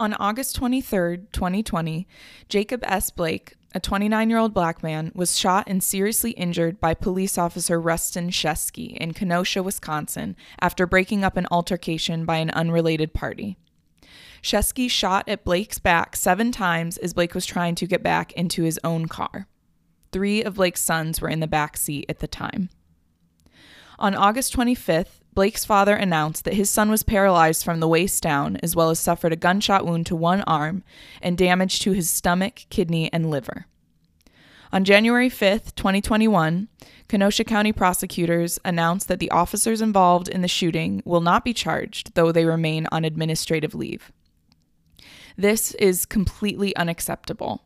On August 23, 2020, Jacob S. Blake, a 29 year old black man, was shot and seriously injured by police officer Rusten Sheskey in Kenosha, Wisconsin, after breaking up an altercation by an unrelated party. Sheskey shot at Blake's back seven times as Blake was trying to get back into his own car. Three of Blake's sons were in the back seat at the time. On August 25th, Blake's father announced that his son was paralyzed from the waist down, as well as suffered a gunshot wound to one arm and damage to his stomach, kidney, and liver. On January 5th, 2021, Kenosha County prosecutors announced that the officers involved in the shooting will not be charged, though they remain on administrative leave. This is completely unacceptable.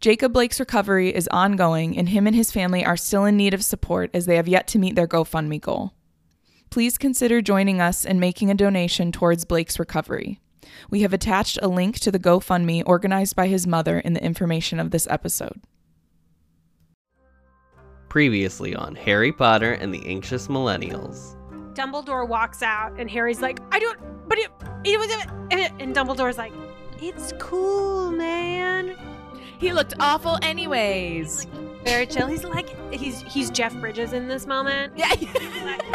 Jacob Blake's recovery is ongoing, and him and his family are still in need of support as they have yet to meet their GoFundMe goal. Please consider joining us and making a donation towards Blake's recovery. We have attached a link to the GoFundMe organized by his mother in the information of this episode. Previously on Harry Potter and the Anxious Millennials. Dumbledore walks out, and Harry's like, "I don't," but it, it was, and Dumbledore's like, "It's cool, man." He looked awful, anyways. Very chill. He's like, he's he's Jeff Bridges in this moment. Yeah. like,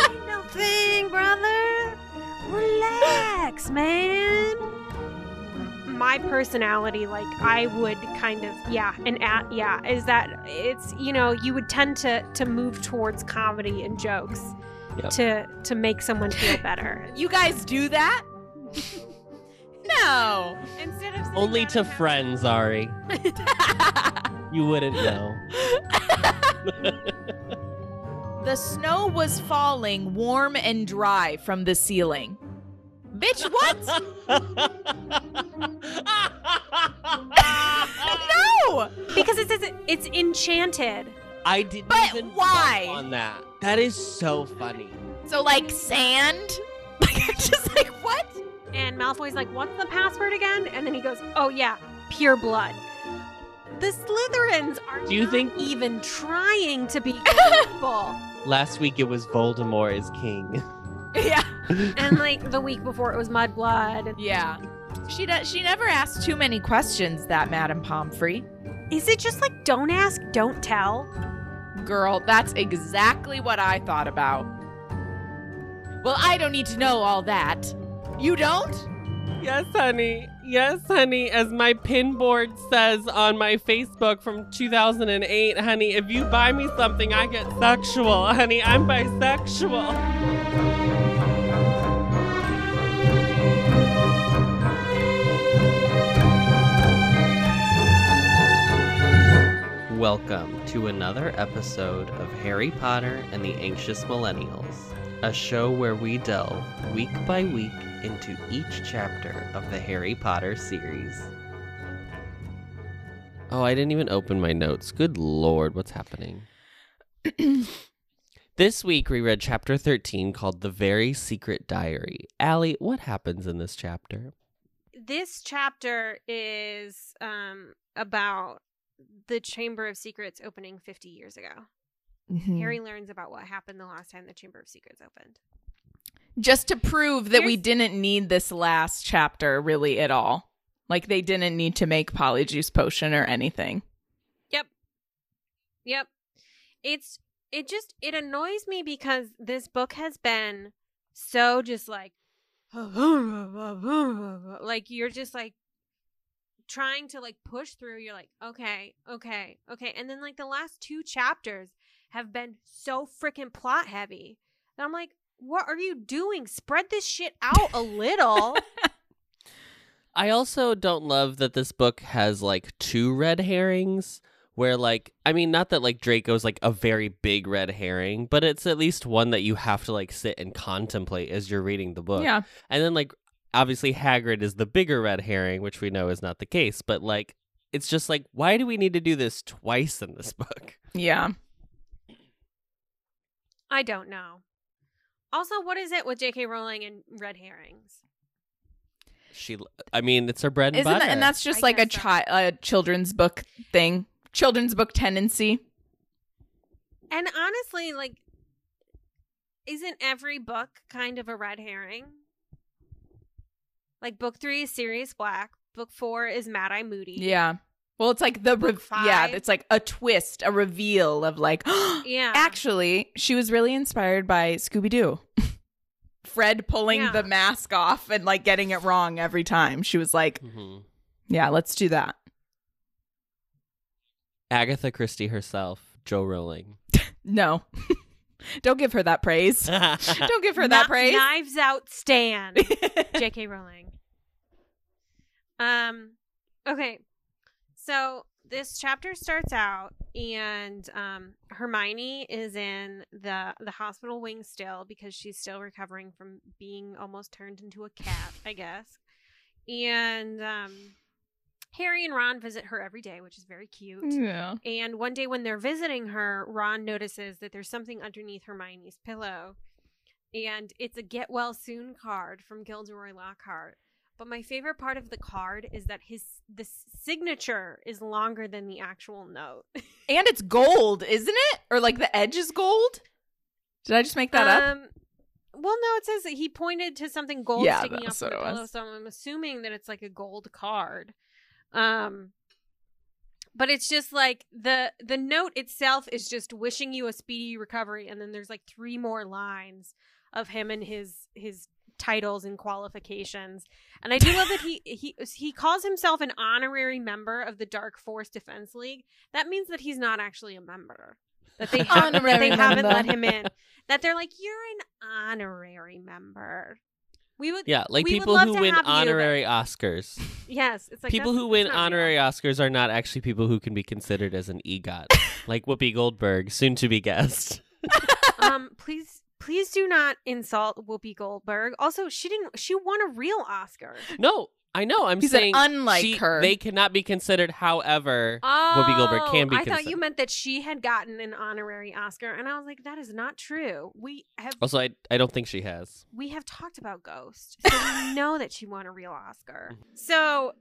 Ain't no thing, brother. Relax, man. My personality, like I would kind of, yeah, and at, yeah, is that it's you know you would tend to to move towards comedy and jokes Yep. to to make someone feel better. you guys do that? no. Instead of sitting Only to and friends, Arri. You wouldn't know. the snow was falling warm and dry from the ceiling. Bitch, what? no! because it's it's, it's enchanted. I didn't But even why? on that. That is so funny. So, like, sand? Like, just like, what? And Malfoy's like, "What's the password again?" And then he goes, "Oh yeah, pure blood." The Slytherins are Do you not think- even trying to be good people. Last week it was Voldemort is king. Yeah. and like the week before it was Mudblood. Yeah. She does. She never asks too many questions, that Madame Pomfrey. is it just like don't ask, don't tell? Girl, that's exactly what I thought about. Well, I don't need to know all that. You don't? Yes, honey. Yes, honey. As my pin board says on my Facebook from 2008, honey, if you buy me something, I get sexual. Honey, I'm bisexual. Welcome to another episode of Harry Potter and the Anxious Millennials, a show where we delve week by week into each chapter of the Harry Potter series. Oh, I didn't even open my notes. Good lord, what's happening? this week we read chapter 13 called The Very Secret Diary. Allie, what happens in this chapter? This chapter is um about the Chamber of Secrets opening 50 years ago. Mm-hmm. Harry learns about what happened the last time the Chamber of Secrets opened. Just to prove that we didn't need this last chapter really at all. Like they didn't need to make polyjuice potion or anything. Yep. Yep. It's it just it annoys me because this book has been so just like like you're just like trying to like push through you're like okay okay okay and then like the last two chapters have been so freaking plot heavy and i'm like what are you doing spread this shit out a little I also don't love that this book has like two red herrings where like I mean not that like Draco's like a very big red herring, but it's at least one that you have to like sit and contemplate as you're reading the book. Yeah. And then like obviously Hagrid is the bigger red herring, which we know is not the case, but like it's just like why do we need to do this twice in this book? Yeah. I don't know also what is it with jk rowling and red herrings She I mean it's her bread and Isn't butter. that, and that's just I like a guess so. a children's book thing. Children's book tendency. And honestly, like, isn't every book kind of a red herring? Like book three is Sirius Black. Book four is Mad Eye Moody. Yeah. Well, it's like the Book re- yeah, it's like a twist, a reveal of like Yeah. Actually, she was really inspired by Scooby Doo. Fred pulling Yeah. the mask off and like getting it wrong every time. She was like, hmm "Yeah, let's do that." Agatha Christie herself, Jo Rowling. No. Don't give her that praise. Don't give her that praise. Knives Out Stan. J.K. Rowling. Um. Okay. So this chapter starts out, and um, Hermione is in the the hospital wing still because she's still recovering from being almost turned into a cat, I guess. And um, Harry and Ron visit her every day, which is very cute. yeah. And one day when they're visiting her, Ron notices that there's something underneath Hermione's pillow. And it's a get well soon card from Gilderoy Lockhart. But my favorite part of the card is that his the signature is longer than the actual note. And it's gold, isn't it? Or like the edge is gold? Did I just make that up? Um, well, no, it says that he pointed to something gold Yeah, sticking up from the pillow, was. so I'm assuming that it's like a gold card. Um, but it's just like the the note itself is just wishing you a speedy recovery, and then there's like three more lines of him and his his titles and qualifications. And I do love that he he he calls himself an honorary member of the Dark Force Defense League. That means that he's not actually a member. That they have, that they Honorary haven't let him in. That they're like, you're an honorary member. We would Yeah, like people who win have you, but- honorary Oscars. yes. It's like people who win that's not real. honorary Oscars are not actually people who can be considered as an EGOT, like Whoopi Goldberg, soon to be guest. um, please, please do not insult Whoopi Goldberg. Also, she didn't. She won a real Oscar. No, I know. I'm He said saying unlike she- her. they cannot be considered. However, Oh, Whoopi Goldberg oh, can be I thought you meant that she had gotten an honorary Oscar, and I was like, that is not true. We have also I I don't think she has. we have talked about Ghost, so we know that she won a real Oscar. Mm-hmm. So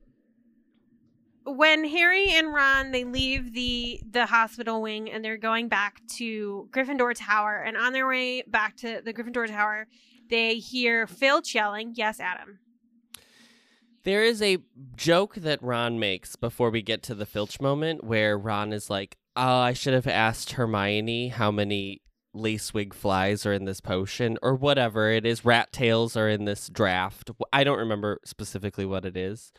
when Harry and Ron they leave the the hospital wing and they're going back to Gryffindor Tower, and on their way back to the Gryffindor Tower, they hear Filch yelling, "Yes, Adam." There is a joke that Ron makes before we get to the Filch moment where Ron is like, "Oh, I should have asked Hermione how many lacewing flies are in this potion or whatever it is. Rat tails are in this draft. I don't remember specifically what it is."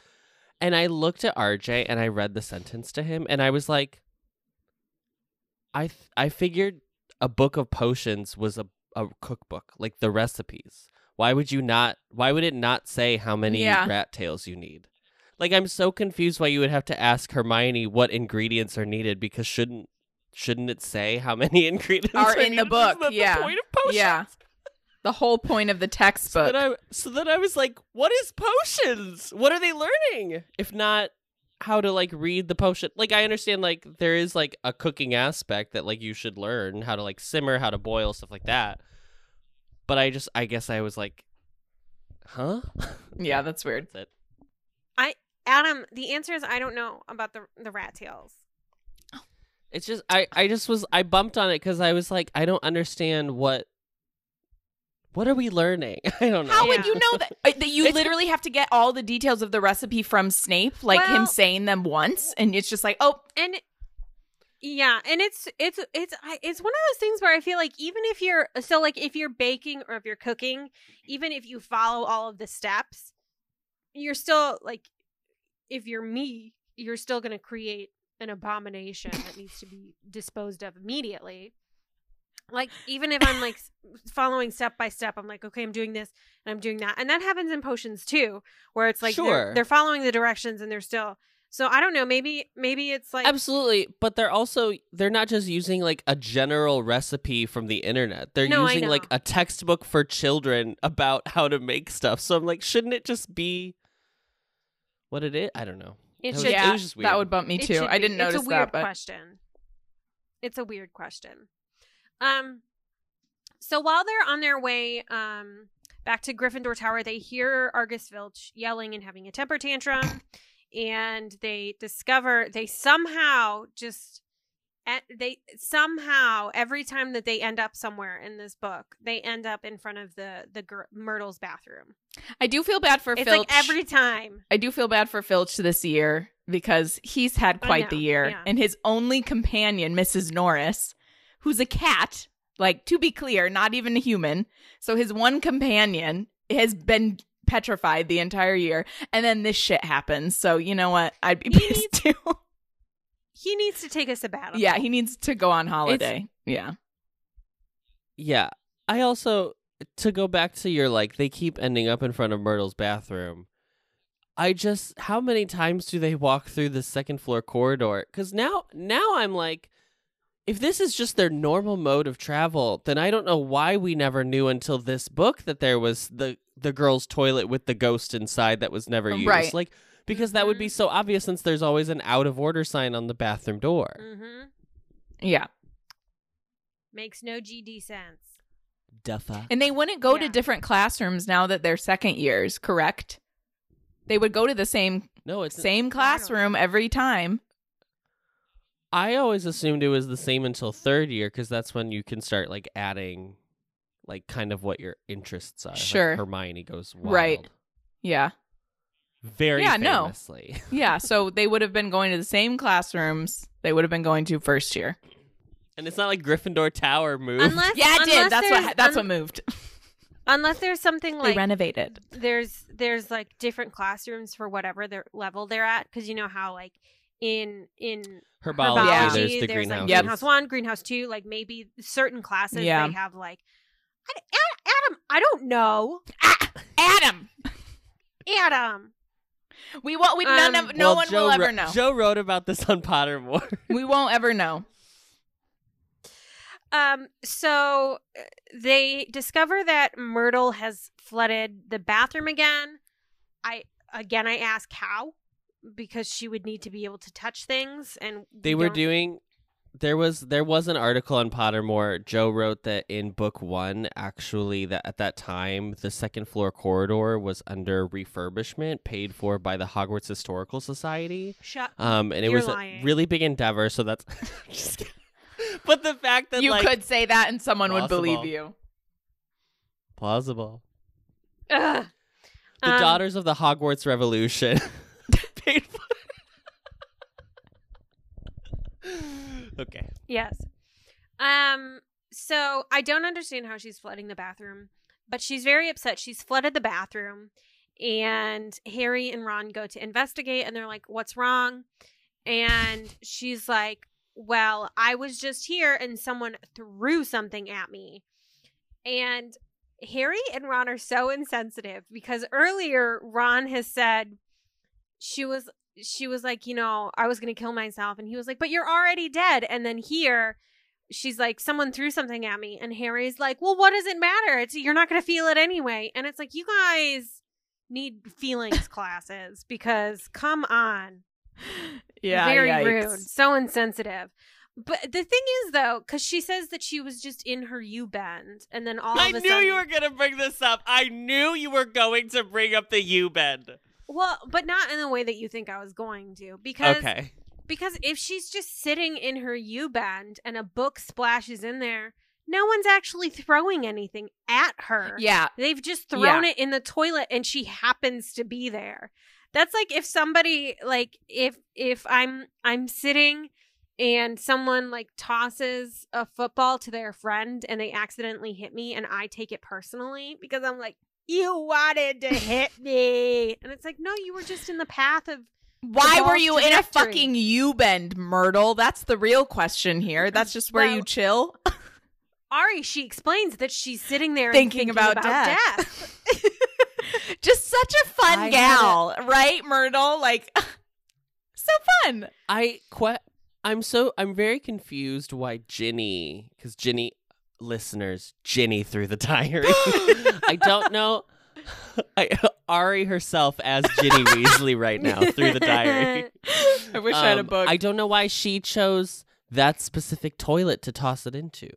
And I looked at RJ and I read the sentence to him and I was like, I th- I figured a book of potions was a a cookbook, like the recipes. Why would you not? Why would it not say how many Yeah. rat tails you need? Like I'm so confused why you would have to ask Hermione what ingredients are needed because shouldn't shouldn't it say how many ingredients Are are, in the book, yeah. The point of potions? Yeah. The whole point of the So textbook. then, I, so then I was like, what is potions? What are they learning? If not how to like read the potion. Like I understand like there is like a cooking aspect that like you should learn how to like simmer, how to boil, stuff like that. But I just I guess I was like, huh? yeah, that's weird. That's it. Adam, the answer is I don't know about the the rat tails. It's just I I just was I bumped on it because I was like I don't understand what what are we learning? I don't know. How would you know that? Uh, That you It's- literally have to get all the details of the recipe from Snape, like him saying them once, and it's just like, oh, and yeah and it's it's it's it's one of those things where i feel like even if you're so like if you're baking or if you're cooking even if you follow all of the steps you're still like if you're me you're still going to create an abomination that needs to be disposed of immediately like even if i'm like following step by step i'm like okay i'm doing this and i'm doing that and that happens in potions too where it's like they're, they're following the directions and they're still so i don't know maybe maybe it's like Absolutely, but they're also they're not just using like a general recipe from the internet. They're No, using like a textbook for children about how to make stuff. So I'm like, shouldn't it just be what it is? I don't know. It That was- should. it yeah, was just that would bump me It too. I didn't notice It's a weird that, but question. It's a weird question. Um, so while they're on their way um back to Gryffindor Tower, they hear Argus Filch yelling and having a temper tantrum, and they discover they somehow just they somehow every time that they end up somewhere in this book, they end up in front of the the gir- Myrtle's bathroom. I do feel bad for It's Filch. like every time. I do feel bad for Filch this year because he's had quite the year. yeah. And his only companion, Mrs. Norris, who's a cat, like to be clear, not even a human. So his one companion has been petrified the entire year. And then this shit happens. So you know what? I'd be He pissed too. He needs to take us a sabbatical. yeah, he needs to go on holiday. yeah. Yeah. I also to go back to your like they keep ending up in front of Myrtle's bathroom. I just how many times do they walk through the second floor corridor? Cuz now now I'm like if this is just their normal mode of travel, then I don't know why we never knew until this book that there was the the girl's toilet with the ghost inside that was never used. Right. Like because that would be Mhm. so obvious since there's always an out of order sign on the bathroom door. Mm-hmm. Yeah. Makes no GD sense. Duffa. And they wouldn't go to different classrooms now that they're second years, correct? They would go to the same No, it's same classroom every time. I always assumed it was the same until third year because that's when you can start like adding, like kind of what your interests are. Like, Sure. Hermione goes wild. Right. Yeah. Very Yeah, no. famously. Yeah, so they would have been going to the same classrooms they would have been going to first year. and it's not like Gryffindor Tower moved. Unless Yeah, it did. That's what that's what moved. Unless there's something they like renovated. there's there's like different classrooms for whatever their level they're at because you know how like in in Herbology, Yeah. herbology there's the there's greenhouse. like Yep. greenhouse one, greenhouse two. Like maybe certain classes Yeah. they have like I, Adam. I don't know, Ah, Adam. Adam. We won't. We none Um, of no Well, one Jo will ever wro- know. Jo wrote about this on Pottermore. we won't ever know. Um, so uh, they discover that Myrtle has flooded the bathroom again. I again I ask how because she would need to be able to touch things and they we were don't- doing. There was there was an article on Pottermore. Jo wrote that in book one, actually, that at that time the second floor corridor was under refurbishment, paid for by the Hogwarts Historical Society. Shut. Um, and it You're was lying. a really big endeavor. So that's. Just kidding. but the fact that You like could say that, and someone would believe Possible. you. plausible, Ugh. the Um, Daughters of the Hogwarts Revolution paid for. okay. Yes. Um. So I don't understand how she's flooding the bathroom, but she's very upset. She's flooded the bathroom, and Harry and Ron go to investigate, and they're like, "What's wrong?" And she's like, "Well, I was just here, and someone threw something at me." And Harry and Ron are so insensitive because earlier Ron has said she was she was like, you know, I was going to kill myself and he was like, "But you're already dead." And then here she's like, "Someone threw something at me." And Harry's like, "Well, what does it matter? It's you're not going to feel it anyway." And it's like, "You guys need feelings classes because come on." Yeah, very yikes. rude, so insensitive. But the thing is, though, because she says that she was just in her U bend, and then all I of a knew sudden, you were gonna bring this up. I knew you were going to bring up the U bend. Well, but not in the way that you think I was going to, because Okay. because if she's just sitting in her U bend and a book splashes in there, no one's actually throwing anything at her. Yeah, They've just thrown it in the toilet and she happens to be there. That's like if somebody like if if I'm I'm sitting and someone like tosses a football to their friend and they accidentally hit me and I take it personally because I'm like you wanted to hit me and it's like no you were just in the path of Why were ball's you in a fucking U bend, Myrtle? That's the real question here. That's just where you chill. Arri she explains that she's sitting there and Thinking thinking, about about, death. death. just such a fun I gal, right, Myrtle? Like, so fun. I que- I'm so I'm very confused why Ginny because Ginny listeners Ginny through the diary. I don't know. I, Arri herself as Ginny Weasley right now through the diary. I wish I had a Um, book. I don't know why she chose that specific toilet to toss it into.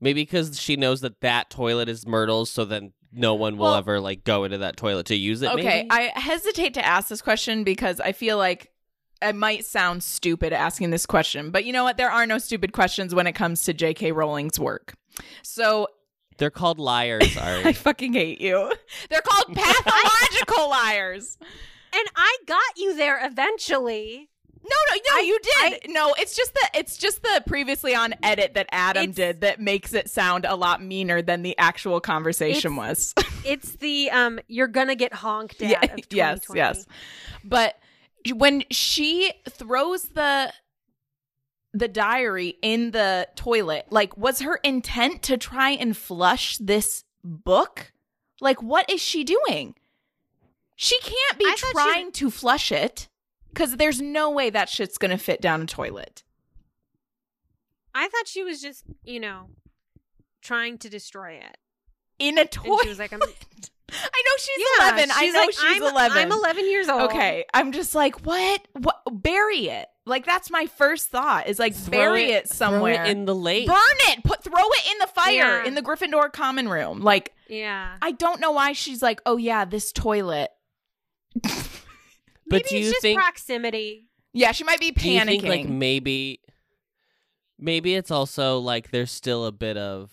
Maybe because she knows that that toilet is Myrtle's, so then no one will Well- ever like go into that toilet to use it. okay, maybe? I hesitate to ask this question because I feel like it might sound stupid asking this question, but you know what? There are no stupid questions when it comes to J.K. Rowling's work. So They're called liars, Arri. I fucking hate you. They're called pathological liars. And I got you there eventually. No, no, no, you did. no, it's just the it's just the previously on edit that Adam did that makes it sound a lot meaner than the actual conversation was. It's the um you're gonna get honked at Yeah, of yes, yes. But when she throws the the diary in the toilet, like was her intent to try and flush this book? Like what is she doing? She can't be I thought she- trying to flush it cuz there's no way that shit's going to fit down a toilet. I thought she was just, you know, trying to destroy it. In a And toilet. she was like, I'm, I know she's yeah, 11. I know like, she's I'm, 11. I'm 11 years old. Okay, I'm just like, what? What? Bury it. Like that's my first thought. Is like Throw bury it, throw somewhere. in the lake. Burn it. Put throw it in the fire Yeah. in the Gryffindor common room. Like Yeah. I don't know why she's like, oh yeah, this toilet. but Maybe do it's you just think proximity. Yeah, she might be panicking. think like maybe maybe it's also like there's still a bit of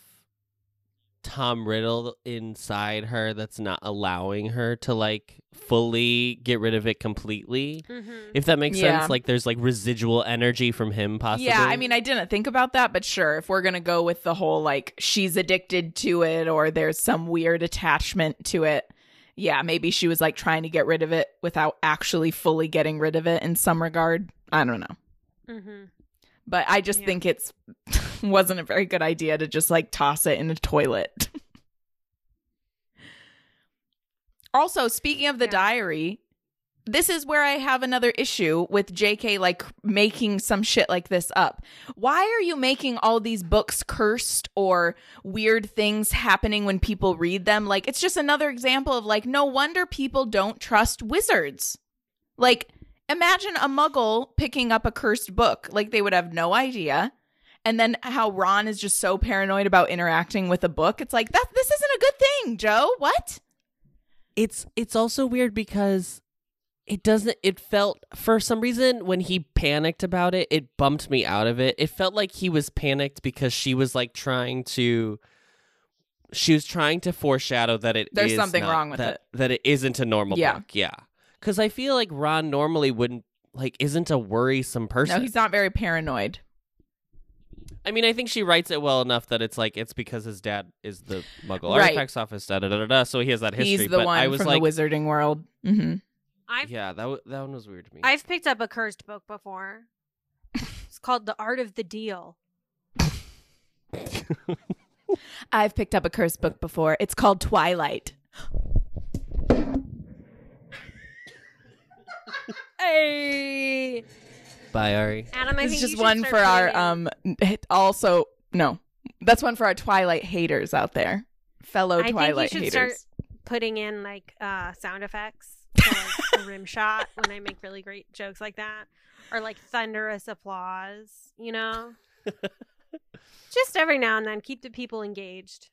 Tom Riddle inside her that's not allowing her to like fully get rid of it completely. Mm-hmm. If that makes Yeah. sense, like there's like residual energy from him possibly. yeah, I mean, I didn't think about that, but sure, if we're gonna go with the whole like she's addicted to it or there's some weird attachment to it, yeah, maybe she was like trying to get rid of it without actually fully getting rid of it in some regard. I don't know. Mm-hmm. but I just Yeah. think it's wasn't a very good idea to just like toss it in a toilet. also, speaking of the Yeah. diary, this is where I have another issue with JK like making some shit like this up. Why are you making all these books cursed or weird things happening when people read them? Like it's just another example of like no wonder people don't trust wizards. Like imagine a muggle picking up a cursed book like they would have no idea and then how ron is just so paranoid about interacting with a book. It's like that this isn't a good thing jo. What? It's it's also weird because it doesn't it felt for some reason when he panicked about it it bumped me out of it. It felt like he was panicked because she was like trying to she was trying to foreshadow that it There's something not- wrong with that, it. that it isn't a normal Yeah. book. Yeah. Because i feel like ron normally wouldn't like isn't a worrisome person. no he's not very paranoid I mean, I think she writes it well enough that it's like it's because his dad is the Muggle Right. Artifacts Office, da da da da da. So he has that history. he's the but one I was from like, the wizarding world hmm I've yeah, that w- that one was weird to me. I've picked up a cursed book before. it's called The Art of the Deal. i've picked up a cursed book before it's called twilight Hey, Bye, Arri. Adam, I it's think just you one start for our um also no that's one for our twilight haters out there fellow I think you twilight should haters start putting in like uh sound effects, for, like a rim shot when I make really great jokes like that, or like thunderous applause. You know, just every now and then, keep the people engaged.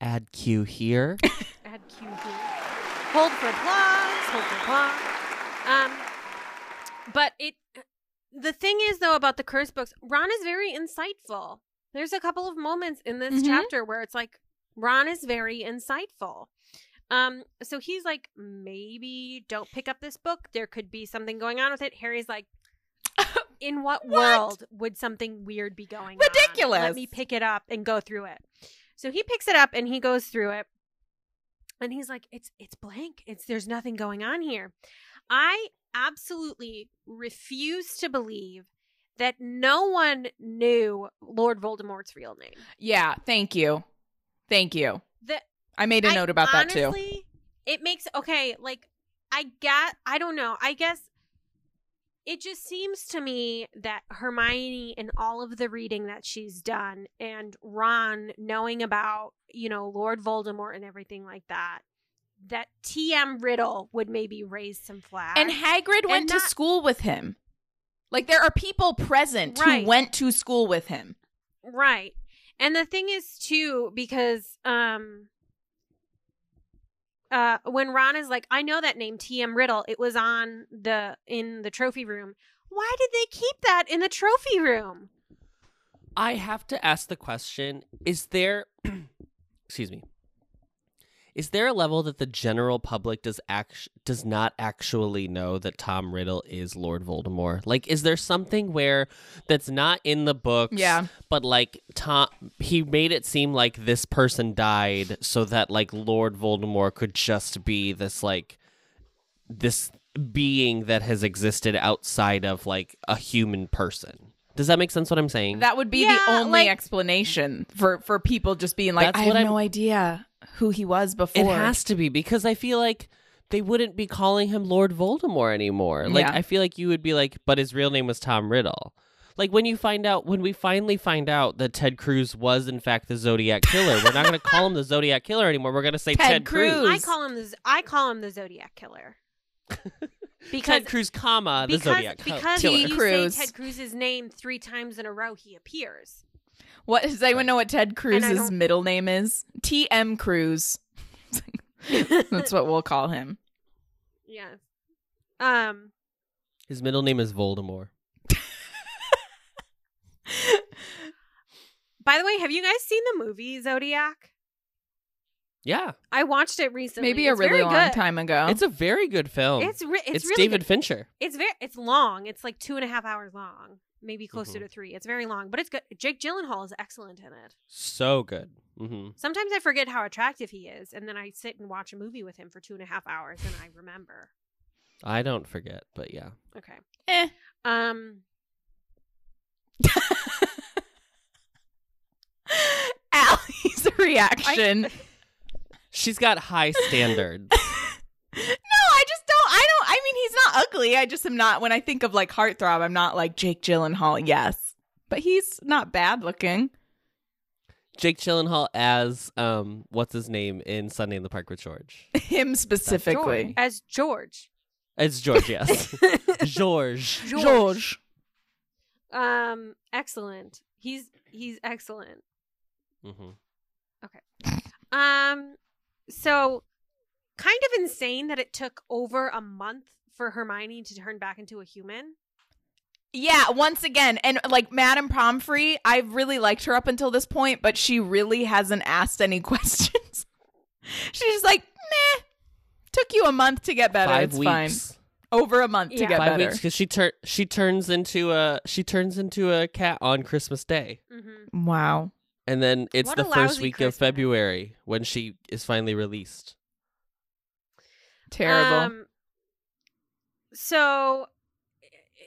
Add cue here. Add cue here. Hold for applause. Hold for applause. Um, but it. The thing is, though, about the curse books, Ron is very insightful. There's a couple of moments in this Mhm. chapter where it's like Ron is very insightful. Um, so he's like, maybe don't pick up this book. There could be something going on with it. Harry's like, in what, What? world would something weird be going on? Ridiculous. Let me pick it up and go through it. So he picks it up and he goes through it. And he's like, it's it's blank. It's there's nothing going on here. I absolutely refuse to believe that no one knew Lord Voldemort's real name. yeah thank you thank you That i made a note about that too It makes okay, like I get I don't know. I guess it just seems to me that Hermione and all of the reading that she's done and Ron knowing about, you know, Lord Voldemort and everything like that, that TM Riddle would maybe raise some flags. And Hagrid went to not- school with him. Like there are people present Right. who went to school with him. Right. And the thing is too, because um uh when Ron is like, I know that name, TM Riddle, it was on the in the trophy room. Why did they keep that in the trophy room? I have to ask the question: Is there, excuse me, is there a level that the general public does act does not actually know that Tom Riddle is Lord Voldemort? Like, is there something where that's not in the books? Yeah. but like Tom, he made it seem like this person died so that like Lord Voldemort could just be this like this being that has existed outside of like a human person. Does that make sense? What I'm saying? That would be Yeah, the only like- explanation for for people just being like, That's I have I'm- no idea who he was before. It has to be because I feel like they wouldn't be calling him Lord Voldemort anymore. Like Yeah. I feel like you would be like, but his real name was Tom Riddle. Like when you find out, when we finally find out that Ted Cruz was in fact the Zodiac killer, we're not going to call him the Zodiac killer anymore. We're going to say Ted Ted, Cruz. Cruz. I call him the Z- I call him the Zodiac killer. because Ted Cruz, comma the because, Zodiac co- because killer. you Cruz. say Ted Cruz's name three times in a row, he appears. What does anyone know what Ted Cruz's middle name is? T M Cruz. That's what we'll call him. Yes. Um. His middle name is Voldemort. By the way, have you guys seen the movie Zodiac? Yeah, I watched it recently. Maybe a It's really long good. time ago. it's a very good film. It's re- it's, It's, really David good. Fincher. It's very it's long. It's like two and a half hours long, maybe closer Mhm. to three. It's very long, but it's good. Jake Gyllenhaal is excellent in it. So good. hmm Sometimes I forget how attractive he is, and then I sit and watch a movie with him for two and a half hours, and I remember. I don't forget, but yeah. Okay. Eh. Um. Allie's reaction. She's got high standards. no, I just don't. I don't. I mean, he's not ugly. I just am not. When I think of like heartthrob, I'm not like Jake Gyllenhaal. Yes, but he's not bad looking. Jake Gyllenhaal as um what's his name in Sunday in the Park with George. Him specifically. As George. It's George, yes. George. George. Um. Excellent. He's he's excellent. hmm Okay. Um, so kind of insane that it took over a month for Hermione to turn back into a human. Yeah, once again, and like Madame Pomfrey, I've really liked her up until this point, but she really hasn't asked any questions. She's just like, meh. Took you a month to get better. Five it's fine. weeks. Over a month to get Five better. weeks because she tur- she turns into a she turns into a cat on Christmas Day, Mm-hmm. Wow. and then it's What the first week Christmas. of February when she is finally released. Terrible. Um, so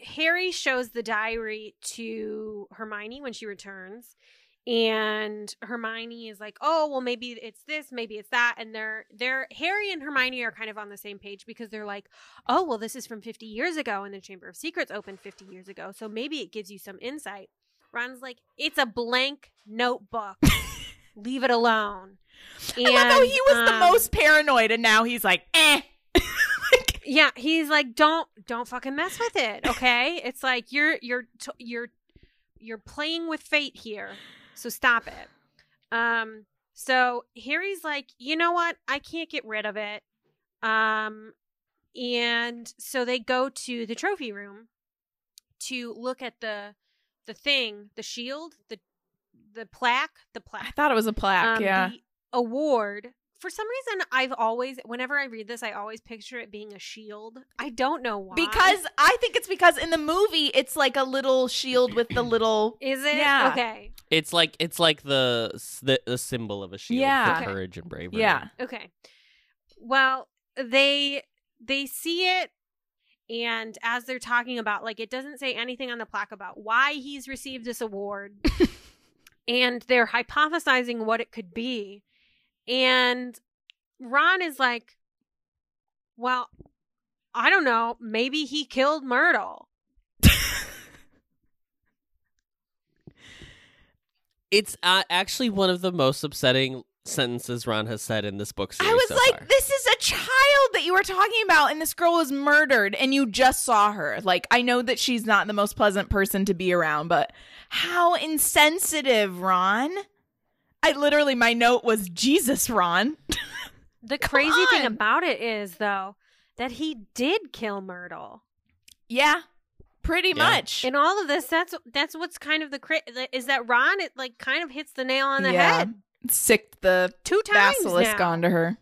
Harry shows the diary to Hermione when she returns. And Hermione is like, "Oh, well maybe it's this, maybe it's that." And they're they're Harry and Hermione are kind of on the same page because they're like, "Oh, well this is from 50 years ago and the Chamber of Secrets opened 50 years ago. So maybe it gives you some insight." Ron's like, "It's a blank notebook. Leave it alone." I love how he was the um, most paranoid, and now he's like, eh. Yeah, he's like, don't don't fucking mess with it, okay? it's like you're you're t- you're you're playing with fate here, so stop it. Um, so Harry's like, you know what? I can't get rid of it. Um, and so they go to the trophy room to look at the the thing, the shield, the the plaque, the plaque. I thought it was a plaque. um, yeah. the award. For some reason, I've always, whenever I read this, I always picture it being a shield. I don't know why. Because I think it's because in the movie it's like a little shield with the little is it Yeah. okay? It's like it's like the the, the symbol of a shield Yeah. for Okay. courage and bravery. yeah. Okay. Well, they they see it, and as they're talking about, like, it doesn't say anything on the plaque about why he's received this award, and they're hypothesizing what it could be, and Ron is like, "Well, I don't know. Maybe he killed Myrtle." It's uh, actually one of the most upsetting sentences Ron has said in this book series. I was so like, far. this is a child that you were talking about, and this girl was murdered, and you just saw her. Like, I know that she's not the most pleasant person to be around, but how insensitive, Ron. I literally, my note was, Jesus, Ron. The Come crazy thing about it is, though, that he did kill Myrtle. Yeah. Pretty Yeah. much. In all of this, that's that's what's kind of the cra- is that Ron it like kind of hits the nail on the Yeah. head Sicked the two times basilisk now. onto her.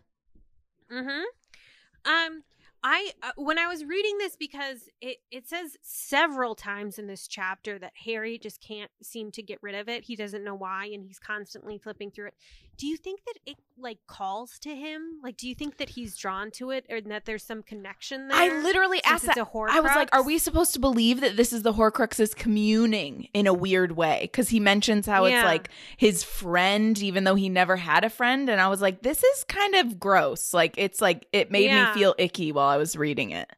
Mm-hmm. Um, I uh, when I was reading this because it it says several times in this chapter that Harry just can't seem to get rid of it. He doesn't know why, and he's constantly flipping through it. Do you think that it like calls to him? Like, do you think that he's drawn to it, or that there's some connection there? I literally asked that. I was like, are we supposed to believe that this is the Horcruxes communing in a weird way? Because he mentions how Yeah. it's like his friend, even though he never had a friend. And I was like, this is kind of gross. Like, it's like, it made Yeah. me feel icky while I was reading it.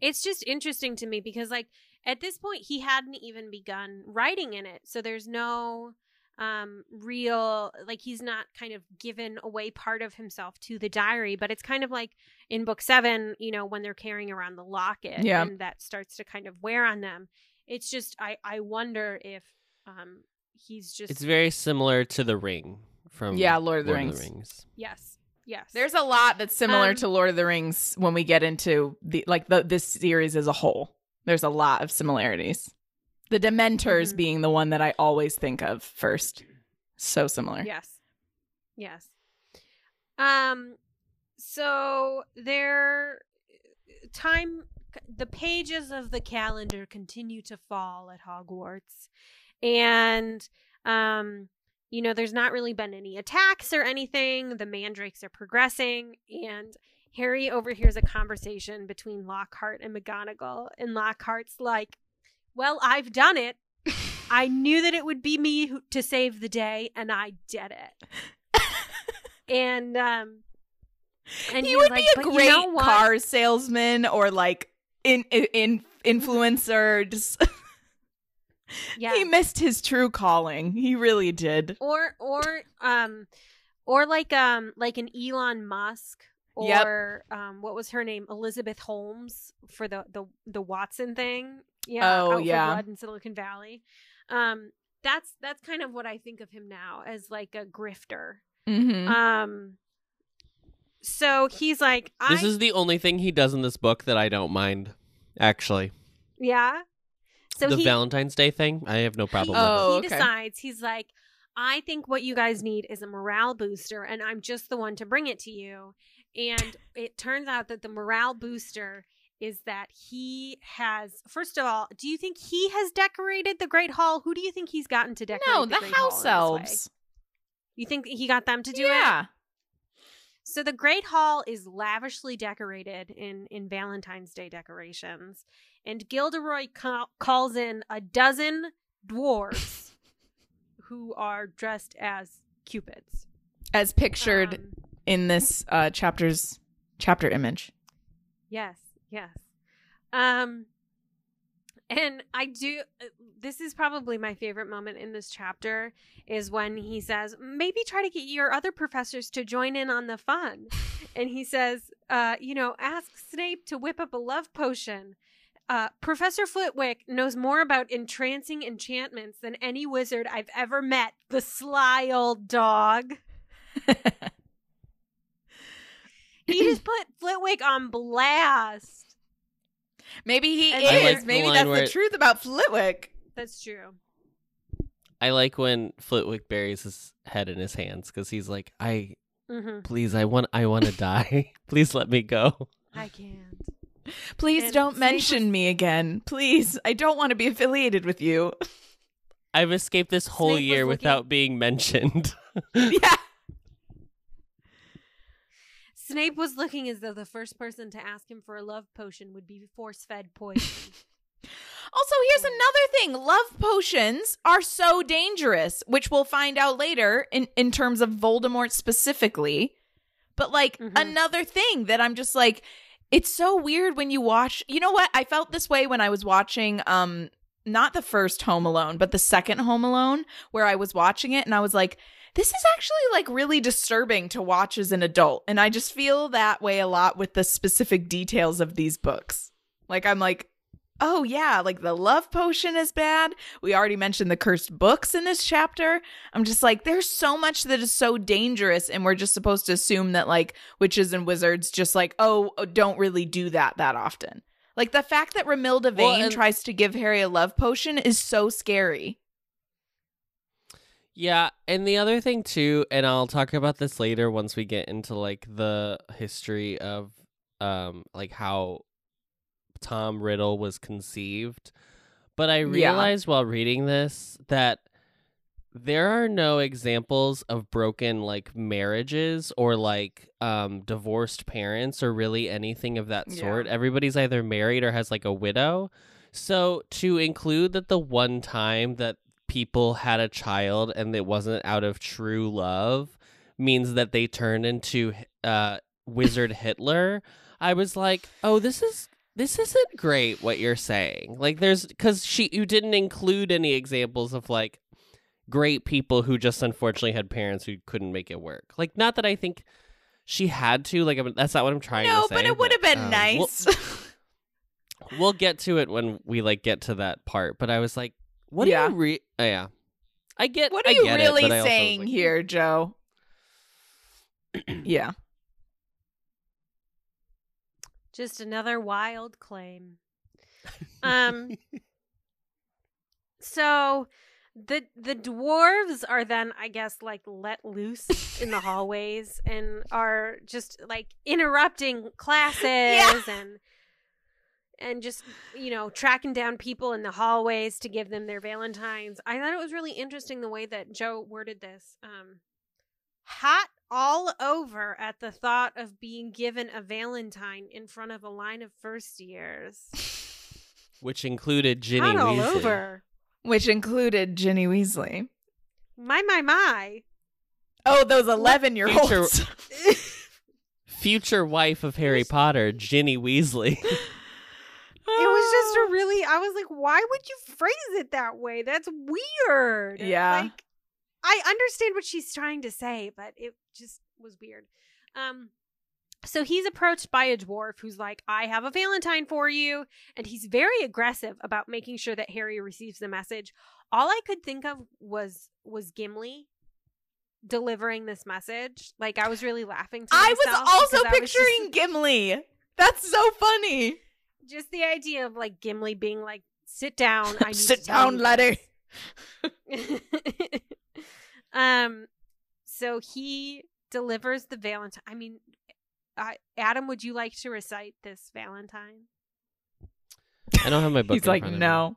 it's just interesting to me because like at this point he hadn't even begun writing in it so there's no um real like he's not kind of given away part of himself to the diary but it's kind of like in book seven you know when they're carrying around the locket Yeah. and that starts to kind of wear on them it's just i i wonder if um he's just It's very similar to the ring from Yeah, Lord of the Rings. Rings. yes yes There's a lot that's similar Um, to Lord of the Rings when we get into the like the this series as a whole. There's a lot of similarities. The Dementors Mhm. being the one that I always think of first. So similar. Yes. Yes. Um so there time the pages of the calendar continue to fall at Hogwarts and um you know there's not really been any attacks or anything the mandrakes are progressing and Harry overhears a conversation between Lockhart and McGonagall and Lockhart's like well I've done it I knew that it would be me who, to save the day, and I did it. and um, and he would like, be a great you know car salesman or like in, in, influencer. Just Yeah. he missed his true calling. He really did. or or um, or like um, like an Elon Musk. Yep. Or um, what was her name? Elizabeth Holmes for the the the Watson thing. Yeah. Oh, Out for yeah. Blood in Silicon Valley. Um, that's that's kind of what I think of him now as like a grifter. Mm-hmm. Um. So he's like, I This is the only thing he does in this book that I don't mind. Actually, yeah. So the he Valentine's Day thing, I have no problem he, with. Oh, he okay. decides he's like, I think what you guys need is a morale booster, and I'm just the one to bring it to you. And it turns out that the morale booster is that he has. First of all, do you think he has decorated the Great Hall? Who do you think he's gotten to decorate? no, the, the house elves. You think he got them to do it? yeah. So the Great Hall is lavishly decorated in in Valentine's Day decorations, and Gilderoy ca- calls in a dozen dwarves who are dressed as cupids. As pictured Um, in this uh, chapter's chapter image. yes, yes. Um, and I do. uh, This is probably my favorite moment in this chapter is when he says, "Maybe try to get your other professors to join in on the fun." and he says, uh, "You know, ask Snape to whip up a love potion." Uh, Professor Flitwick knows more about entrancing enchantments than any wizard I've ever met. The sly old dog. He just put Flitwick on blast. Maybe he And is. Like Maybe line that's the truth about Flitwick. That's true. I like when Flitwick buries his head in his hands because he's like, "I hmm please, I want, I want to die. please let me go." I can't. Please And don't mention was- me again. Please. I don't want to be affiliated with you. I've escaped this whole Snape was year looking- without being mentioned. yeah. Snape was looking as though the first person to ask him for a love potion would be force fed poison. Also, here's another thing. Love potions are so dangerous, which we'll find out later in, in terms of Voldemort specifically. But like Mhm. another thing that I'm just like, it's so weird when you watch you know what? I felt this way when I was watching um not the first Home Alone, but the second Home Alone, where I was watching it and I was like, this is actually like really disturbing to watch as an adult. And I just feel that way a lot with the specific details of these books. Like I'm like, oh yeah, like the love potion is bad. We already mentioned the cursed books in this chapter. I'm just like, there's so much that is so dangerous, and we're just supposed to assume that like witches and wizards just like, oh, oh don't really do that that often. Like the fact that Romilda Well, Vane and- tries to give Harry a love potion is so scary. Yeah, and the other thing too, and I'll talk about this later once we get into like the history of um like how Tom Riddle was conceived. But I Yeah. realized while reading this that there are no examples of broken like marriages or like um divorced parents or really anything of that Yeah. sort. Everybody's either married or has like a widow. So to include that the one time that people had a child and it wasn't out of true love means that they turned into uh wizard Hitler. I was like, "Oh, this is this isn't great what you're saying." Like there's cuz she you didn't include any examples of like great people who just unfortunately had parents who couldn't make it work. Like not that I think she had to, like I'm- that's not what I'm trying No, to say. No, but it would have been um, we'll- nice. we'll get to it when we like get to that part. But I was like, what Yeah. are you re- oh, yeah. I get what are I you get it, really but I also was saying like, here, Jo? yeah. Just another wild claim. Um so the the dwarves are then I guess like let loose in the hallways and are just like interrupting classes and and just you know tracking down people in the hallways to give them their valentines. I thought it was really interesting the way that Jo worded this. Um hot all over at the thought of being given a valentine in front of a line of first years. which included Ginny Hot all Weasley. over. Which included Ginny Weasley. My my my. Oh, those 11 year olds. Future wife of Harry Potter, Ginny Weasley. It was just a really I was like, why would you phrase it that way? That's weird. Yeah. Like I understand what she's trying to say, but it just was weird. Um so he's approached by a dwarf who's like, I have a Valentine for you. And he's very aggressive about making sure that Harry receives the message. All I could think of was was Gimli delivering this message. Like I was really laughing to I was also I was just- picturing Gimli. That's so funny. Just the idea of like Gimli being like, "Sit down, I need Sit to down, you laddie. um, so he delivers the Valentine. I mean, I Adam, would you like to recite this Valentine? I don't have my book. He's in like, front of me. no.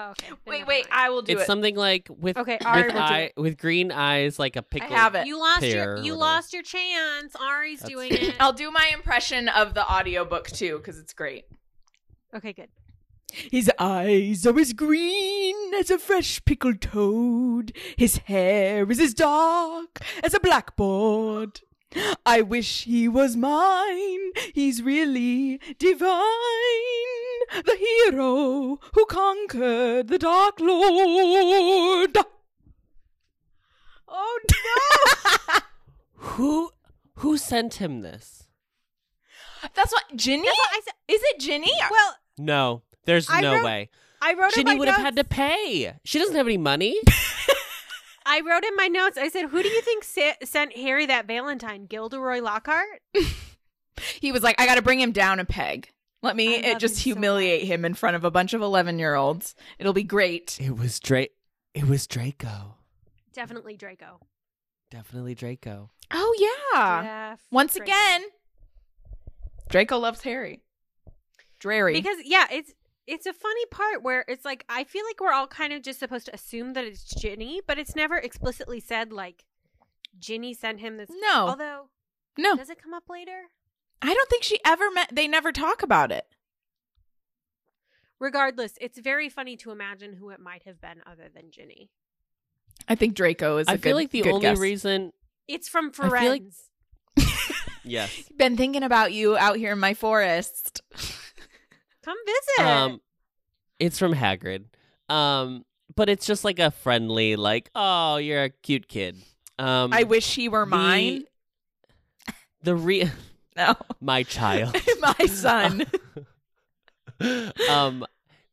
Oh, okay. then Wait, wait. mind. I will do it. It's it. something like with Okay, Arri with eye with green eyes, like a pickle. I have it. you lost your you lost your chance. Arri's That's- doing it. I'll do my impression of the audiobook too, because it's great. okay, good. His eyes are as green as a fresh pickled toad. His hair is as dark as a blackboard. I wish he was mine. He's really divine. The hero who conquered the Dark Lord. Oh no! Who who sent him this? That's what Ginny. That's what I said. Is it Ginny? Well, No, there's I no wrote- way. I wrote in Ginny my would have had to pay. She doesn't have any money. I wrote in my notes. I said, "Who do you think sa- sent Harry that Valentine? Gilderoy Lockhart?" He was like, I got to bring him down a peg. Let me I uh, just him humiliate much. him in front of a bunch of 11 year olds. It'll be great. it was Drake. It was Draco. Definitely Draco. Definitely Draco. Oh, yeah. Jeff Once Draco. again, Draco loves Harry. Drary. because yeah, it's it's a funny part where it's like I feel like we're all kind of just supposed to assume that it's Ginny, but it's never explicitly said like Ginny sent him this. no, Although, no. does it come up later? I don't think she ever met, they never talk about it. Regardless, it's very funny to imagine who it might have been other than Ginny. I think Draco is a I good I feel like the only guess. reason. It's from I feel like- Friends. Yes. Been thinking about you out here in my forest. Come visit. Um, it's from Hagrid. Um, but it's just like a friendly, like, oh, you're a cute kid. Um, I wish he were the- mine. The re No, my child. my son. um,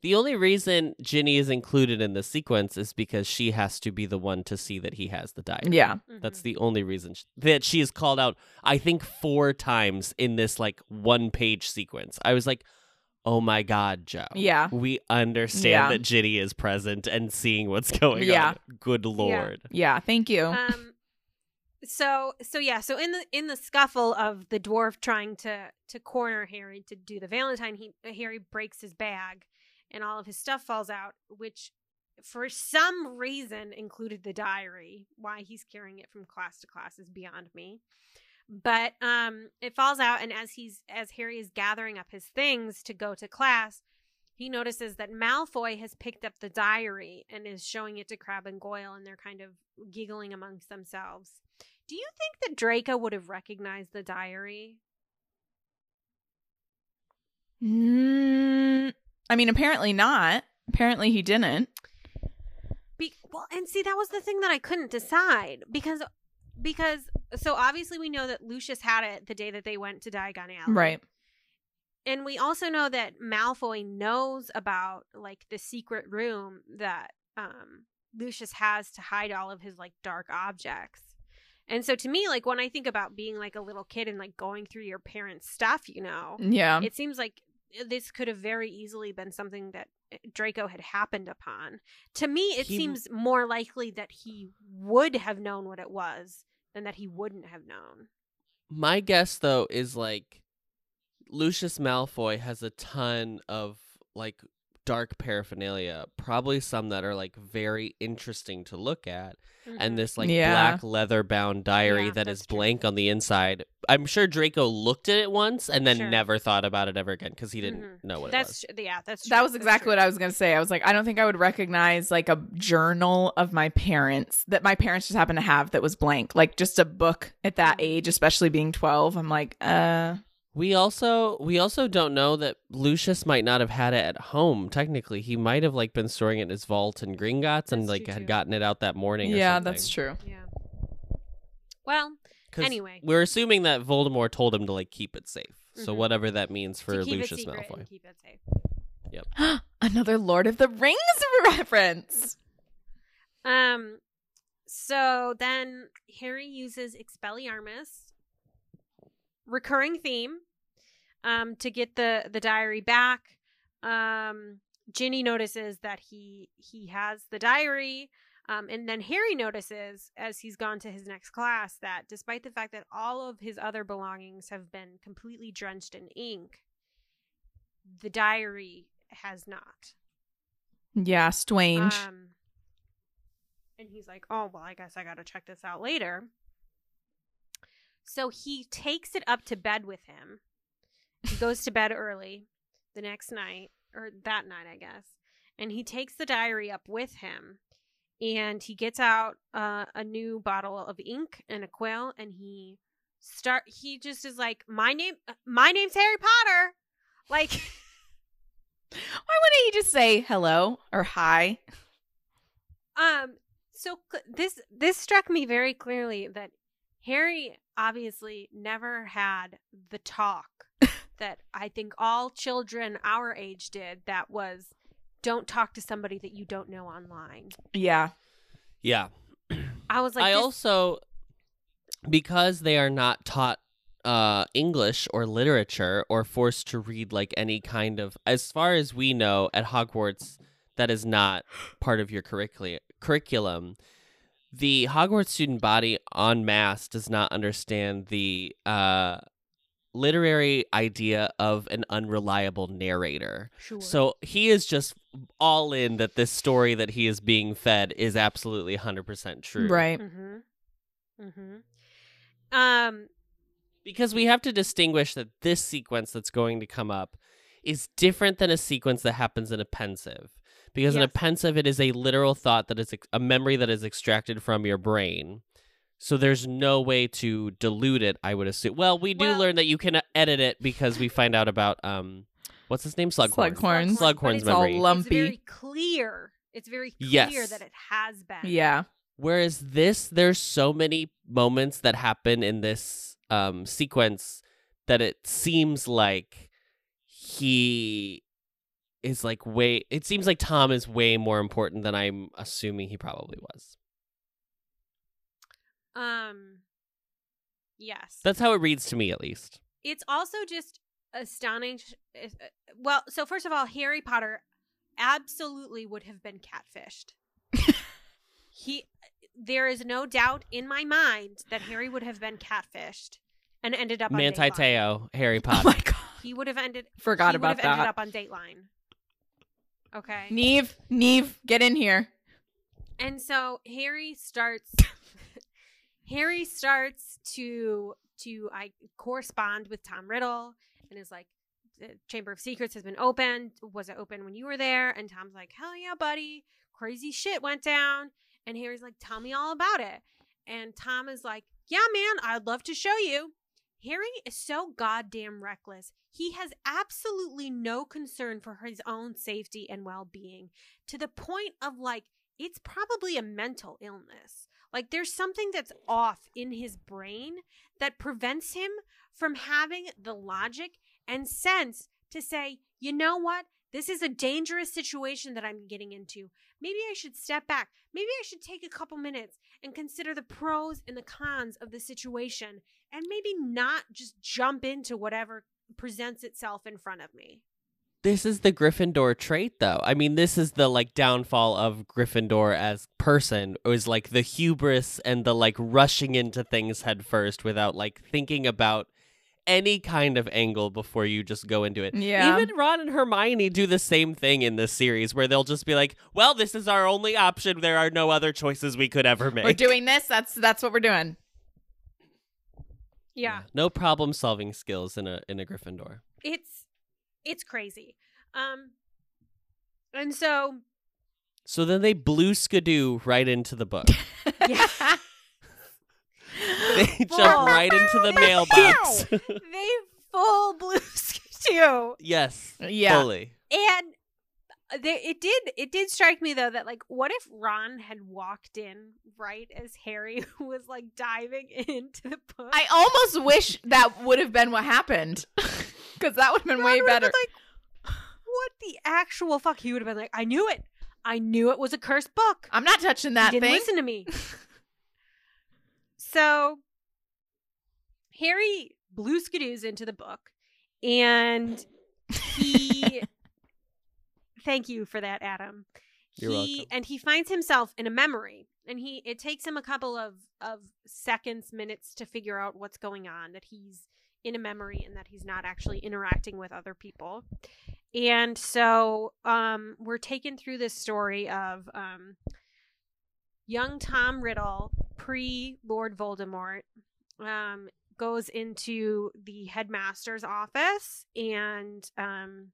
the only reason Ginny is included in the sequence is because she has to be the one to see that he has the diary. yeah. That's Mhm. the only reason sh- that she is called out. I think four times in this like one page sequence. I was like, oh my god, Jo. Yeah. We understand Yeah. that Ginny is present and seeing what's going Yeah. on. Good lord. Yeah. Thank you. um so so yeah so in the in the scuffle of the dwarf trying to to corner harry to do the valentine he harry breaks his bag and all of his stuff falls out which for some reason included the diary why he's carrying it from class to class is beyond me but um it falls out and as he's as harry is gathering up his things to go to class he notices that malfoy has picked up the diary and is showing it to Crabbe and goyle and they're kind of giggling amongst themselves do you think that draco would have recognized the diary Mm, I mean, apparently not. Apparently he didn't. Be- well, and see, that was the thing that I couldn't decide because, because, so obviously we know that Lucius had it the day that they went to Diagon Alley, Right. And we also know that Malfoy knows about like the secret room that um Lucius has to hide all of his like dark objects. And so to me, like when I think about being like a little kid and like going through your parents' stuff, you know, Yeah. it seems like this could have very easily been something that uh, Draco had happened upon. To me, it He- seems more likely that he would have known what it was than that he wouldn't have known. My guess though is like Lucius Malfoy has a ton of like dark paraphernalia, probably some that are like very interesting to look at. Mhm. And this like Yeah. black leather bound diary Yeah, that is that's true. blank on the inside. I'm sure Draco looked at it once and then Sure. never thought about it ever again because he didn't Mhm. know what it that's was. tr- yeah, that's That was That's exactly true. what I was going to say. I was like, I don't think I would recognize like a journal of my parents that my parents just happened to have that was blank. Like just a book at that Mhm. age, especially being 12. I'm like, uh, We also we also don't know that Lucius might not have had it at home. Technically, he might have like been storing it in his vault in Gringotts and That's like had too. gotten it out that morning. or yeah, something. that's true. Yeah. Well, 'Cause Anyway. we're assuming that Voldemort told him to like keep it safe. So Mhm. whatever that means for to keep Lucius it Malfoy. and keep it safe. Yep. Another Lord of the Rings reference. Um, so then Harry uses Expelliarmus, recurring theme, um, to get the the diary back. Um, Ginny notices that he he has the diary. Um, and then Harry notices as he's gone to his next class that despite the fact that all of his other belongings have been completely drenched in ink, the diary has not. Yeah, strange. Um, and he's like, "Oh well, I guess I got to check this out later." So he takes it up to bed with him. He goes to bed early the next night, or that night, I guess, and he takes the diary up with him. And he gets out uh, a new bottle of ink and a quill, and he start. He just is like, "My name, my name's Harry Potter." Like, Why wouldn't he just say hello or hi? Um. So this this struck me very clearly that Harry obviously never had the talk that I think all children our age did. That was, don't talk to somebody that you don't know online. Yeah. Yeah. I was like, I this- also because they are not taught uh English or literature or forced to read like any kind of as far as we know at Hogwarts that is not part of your curricula- curriculum. The Hogwarts student body en masse does not understand the uh literary idea of an unreliable narrator. sure. So he is just all in that this story that he is being fed is absolutely 100% true. Right. Mm-hmm. Mm-hmm. Um. Because we have to distinguish that this sequence that's going to come up is different than a sequence that happens in a pensieve. Because in a pensieve, it is a literal thought that is ex- a memory that is extracted from your brain. So there's no way to dilute it, I would assume. Well, we do Well- learn that you can uh, edit it because we find out about um what's his name? Slughorn. Slughorn. but Slughorn's it's memory. all lumpy. It's very clear. It's very clear Yes. that it has been. Yeah. Whereas this, there's so many moments that happen in this um, sequence that it seems like he is like way. It seems like Tom is way more important than I'm assuming he probably was. Um. Yes. That's how it reads to me, at least. it's also just astounding. uh, Well, so first of all, Harry Potter absolutely would have been catfished. he, there is no doubt in my mind that Harry would have been catfished and ended up on Manti Dateline. Teo, Harry Oh Potter. my god. He would have ended. Forgot he about would have ended that. up on Dateline. Okay. Nev, Nev, get in here. And so Harry starts Harry starts to to I correspond with Tom Riddle and is like the Chamber of Secrets has been opened. Was it open when you were there? And Tom's like, Hell yeah, buddy. Crazy shit went down. And Harry's like, Tell me all about it. And Tom is like, Yeah, man, I'd love to show you. Harry is so goddamn reckless. He has absolutely no concern for his own safety and well being to the point of like, it's probably a mental illness. Like there's something that's off in his brain that prevents him from having the logic and sense to say, you know what? This is a dangerous situation that I'm getting into. Maybe I should step back. Maybe I should take a couple minutes and consider the pros and the cons of the situation and maybe not just jump into whatever presents itself in front of me. This is the Gryffindor trait, though. I mean, this is the like downfall of Gryffindor as person is like the hubris and the like rushing into things head first without like thinking about any kind of angle before you just go into it. Yeah. Even Ron and Hermione do the same thing in this series where they'll just be like, "Well, this is our only option. There are no other choices we could ever make." We're doing this. That's that's what we're doing. Yeah. No problem solving skills in a in a Gryffindor. It's it's crazy. Um and so So then they blew skidoo right into the book. yeah, they jump right into the mailbox. they full blue skidoo. yes. Yeah. Fully. And they, it did it did strike me though that like what if Ron had walked in right as Harry was like diving into the book? I almost wish that would have been what happened. Because that would have been Ron way better. been like, what the actual fuck? He would have been like, I knew it. I knew it was a cursed book. I'm not touching that he didn't thing. listen to me. So Harry blue skidoos into the book, and he. thank you for that, Adam. You're he welcome. and he finds himself in a memory, and he it takes him a couple of of seconds, minutes to figure out what's going on. That he's in a memory and that he's not actually interacting with other people. And so um, we're taken through this story of um, young Tom Riddle, pre Lord Voldemort, um, goes into the headmaster's office and um,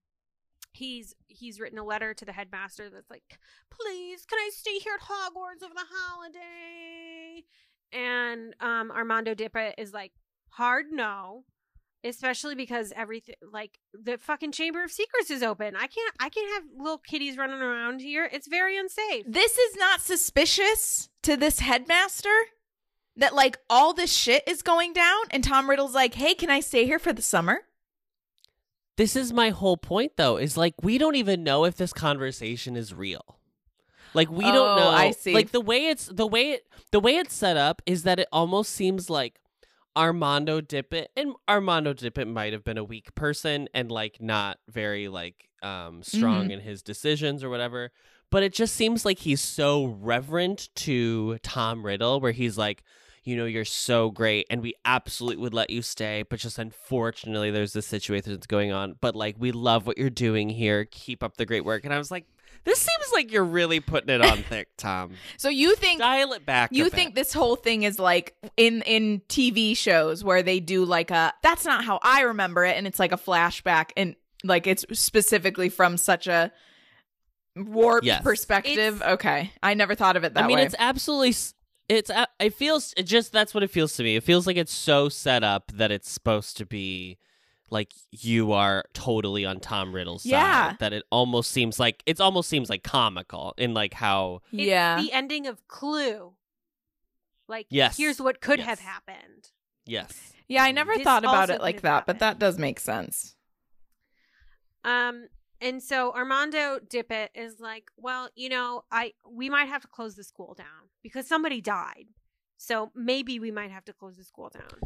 he's he's written a letter to the headmaster that's like, "Please, can I stay here at Hogwarts over the holiday?" And um, Armando Dippet is like, "Hard no." Especially because everything, like the fucking Chamber of Secrets is open. I can't, I can't have little kitties running around here. It's very unsafe. This is not suspicious to this headmaster that like all this shit is going down and Tom Riddle's like, "Hey, can I stay here for the summer?" This is my whole point, though, is like we don't even know if this conversation is real. Like we Oh, don't know. I see. Like the way it's the way it the way it's set up is that it almost seems like Armando Dippet and Armando Dippet might have been a weak person and like not very like um strong Mm-hmm. in his decisions or whatever. But it just seems like he's so reverent to Tom Riddle, where he's like, you know, you're so great and we absolutely would let you stay, but just unfortunately there's this situation that's going on. But like we love what you're doing here. Keep up the great work. And I was like, this seems like you're really putting it on thick, Tom. So you think Dial it back. a you bit. think this whole thing is like in in TV shows where they do like a that's not how I remember it and it's like a flashback and like it's specifically from such a warped Yes. perspective. It's- okay. I never thought of it that way. I mean, way. it's absolutely. It's. a- It feels. It just. That's what it feels to me. It feels like it's so set up that it's supposed to be, like you are totally on Tom Riddle's Yeah. side. That it almost seems like it's almost seems like comical in like how. It's yeah. the ending of Clue. Like, Yes. here's what could have happened. Yes. yeah, I never This thought about it like that, have but that does make sense. Um, and so Armando Dippet is like, well, you know, I we might have to close the school down because somebody died. So maybe we might have to close the school down.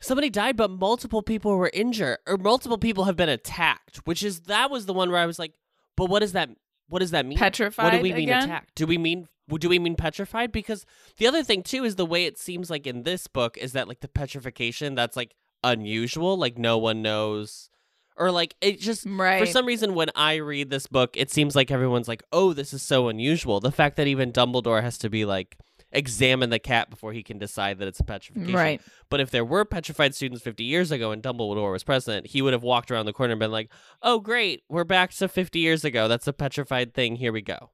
Somebody died, but multiple people were injured, or multiple people have been attacked. Which is that was the one where I was like, but what does that? What does that mean? Petrified. What do we mean again? attacked? Do we mean do we mean petrified? Because the other thing too is the way it seems like in this book is that like the petrification that's like unusual, like no one knows, or like it just Right. for some reason when I read this book, it seems like everyone's like, oh, this is so unusual. The fact that even Dumbledore has to be like examine the cat before he can decide that it's a petrification. right. But if there were petrified students 50 years ago and Dumbledore was president, he would have walked around the corner and been like, "Oh, great, we're back to 50 years ago. That's a petrified thing. Here we go."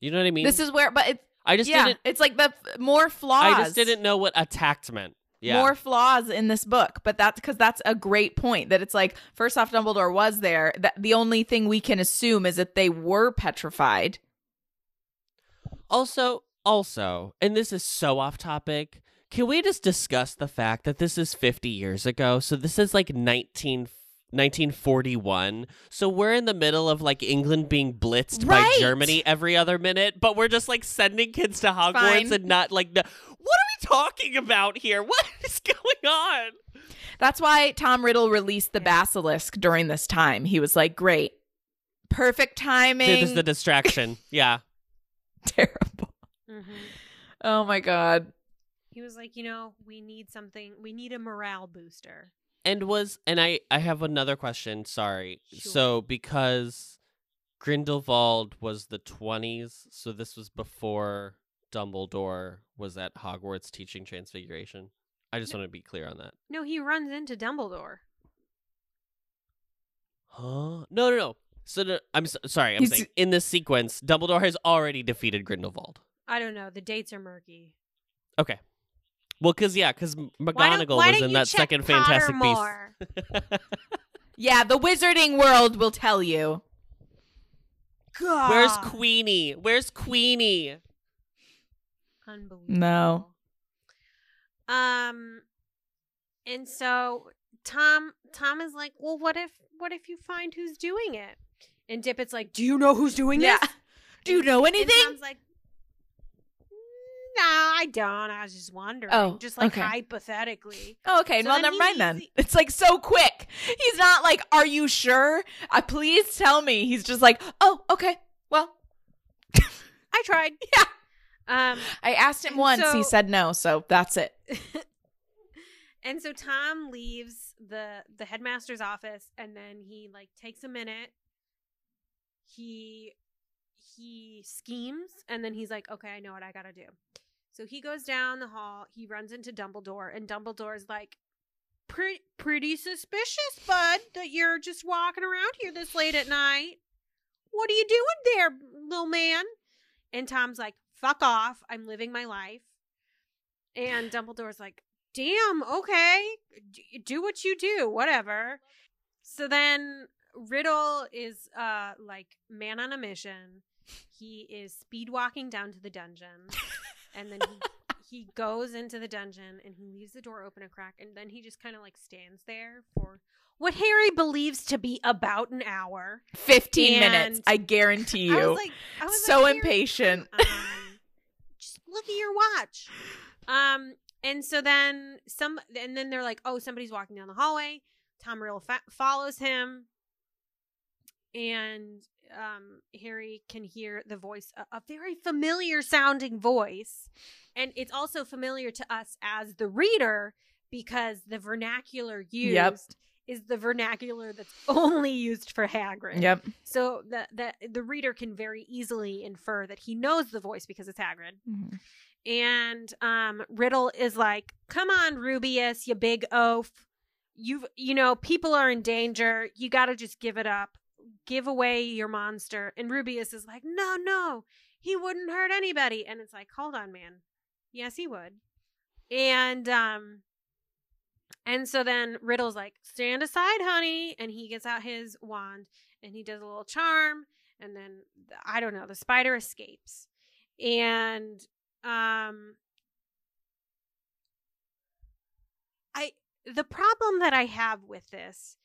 You know what I mean? This is where, but it, I just yeah, didn't. it's like the more flaws. I just didn't know what attacked meant. Yeah. More flaws in this book, but that's because that's a great point. That it's like first off, Dumbledore was there. That the only thing we can assume is that they were petrified. Also, also, and this is so off topic. Can we just discuss the fact that this is 50 years ago? So this is like 19 1941. So we're in the middle of like England being blitzed by Germany every other minute, but we're just like sending kids to Hogwarts Fine. and not like no- What are we talking about here? What is going on? That's why Tom Riddle released the basilisk during this time. He was like, "Great, perfect timing." This is the distraction. yeah. terrible. Hmm Oh my god. He was like, you know, we need something. We need a morale booster. And was and I I have another question, sorry. Sure. So because Grindelwald was the 20s, so this was before Dumbledore was at Hogwarts teaching transfiguration. I just want to be clear on that. No, he runs into Dumbledore. Huh? No, no, no. So no, I'm s sorry. I'm He's- saying in this sequence, Dumbledore has already defeated Grindelwald. I don't know. The dates are murky. Okay. Well, cause yeah, cause Why McGonagall don't, why was in that second Fantastic Pottermore? Beasts. Yeah, the wizarding world will tell you. God. Where's Queenie? Where's Queenie? Unbelievable. No. Um, and so Tom Tom is like, well, what if what if you find who's doing it? And Dippet's like, do you know who's doing Yeah. this? Do you know And anything? Tom's like, no, I don't. I was just wondering. Oh, just like okay. hypothetically. Oh, okay. So well, never mind then. It's like so quick. He's not like, "Are you sure? Uh, please tell me." He's just like, "Oh, okay. Well, I tried. Yeah. Um, I asked him once. he said no, so that's it." and so Tom leaves the the headmaster's office, and then he like takes a minute. He he schemes, and then he's like, "Okay, I know what I gotta do." So he goes down the hall. He runs into Dumbledore, and Dumbledore's like, "Pretty pretty suspicious, bud, that you're just walking around here this late at night. What are you doing there, little man?" And Tom's like, "Fuck off! I'm living my life." And Dumbledore's like, damn, okay, D- do what you do, whatever. So then Riddle is uh like man on a mission. He is speed walking down to the dungeon, and then he, he goes into the dungeon and he leaves the door open a crack, and then he just kind of like stands there for what Harry believes to be about an hour. Fifteen And- minutes. I guarantee I you. was like, I was so like, impatient. um, just look at your watch. Um, and so then some, and then they're like, oh, somebody's walking down the hallway. Tom Riddle fa- follows him, and um, Harry can hear the voice, a, a very familiar sounding voice, and it's also familiar to us as the reader because the vernacular used. Yep. Is the vernacular that's only used for Hagrid. Yep. So the, the the reader can very easily infer that he knows the voice because it's Hagrid. Mhm. And um, Riddle is like, "Come on, Rubeus, you big oaf. You've you know people are in danger. You got to just give it up. Give away your monster." And Rubeus is like, "No, no, he wouldn't hurt anybody." And it's like, "Hold on, man. Yes, he would." And um, and so then Riddle's like, "Stand aside, honey," and he gets out his wand and he does a little charm, and then I don't know, the spider escapes, and um, I the problem that I have with this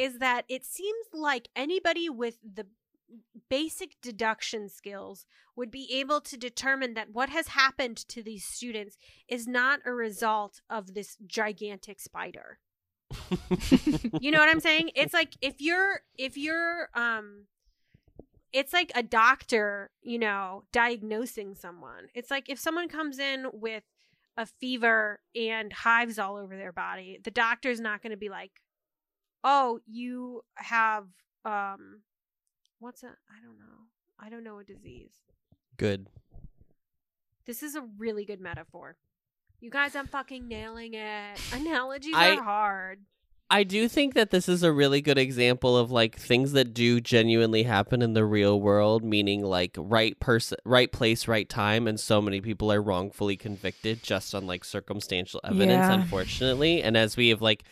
is that it seems like anybody with the basic deduction skills would be able to determine that what has happened to these students is not a result of this gigantic spider. you know what I'm saying? It's like if you're if you're um it's like a doctor, you know, diagnosing someone. It's like if someone comes in with a fever and hives all over their body, the doctor's not going to be like, "Oh, you have um what's a I don't know. I don't know a disease." Good. This is a really good metaphor. You guys, I'm fucking nailing it. Analogies I- are hard. I do think that this is a really good example of like things that do genuinely happen in the real world, meaning like right person, right place, right time, and so many people are wrongfully convicted just on like circumstantial evidence, Yeah. unfortunately. And as we have like